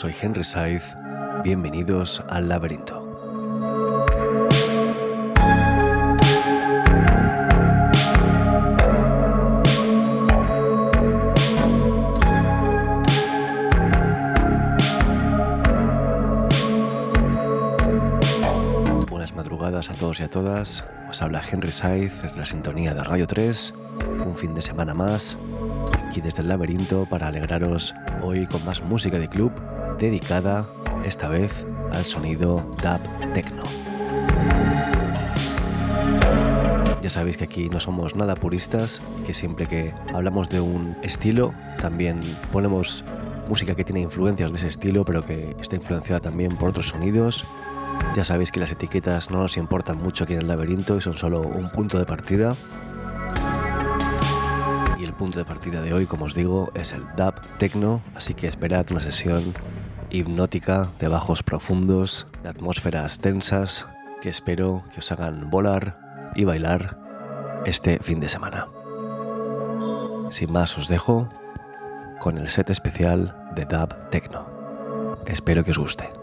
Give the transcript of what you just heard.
Soy Henry Saiz, bienvenidos al laberinto. Buenas madrugadas a todos y a todas, os habla Henry Saiz desde la sintonía de Radio 3, un fin de semana más, aquí desde el laberinto para alegraros hoy con más música de club dedicada esta vez al sonido dub techno. Ya sabéis que aquí no somos nada puristas, que siempre que hablamos de un estilo también ponemos música que tiene influencias de ese estilo, pero que está influenciada también por otros sonidos. Ya sabéis que las etiquetas no nos importan mucho aquí en el laberinto y son solo un punto de partida. Y el punto de partida de hoy, como os digo, es el dub techno, así que esperad una sesión hipnótica de bajos profundos, de atmósferas tensas, que espero que os hagan volar y bailar este fin de semana. Sin más os dejo con el set especial de dub techno. Espero que os guste.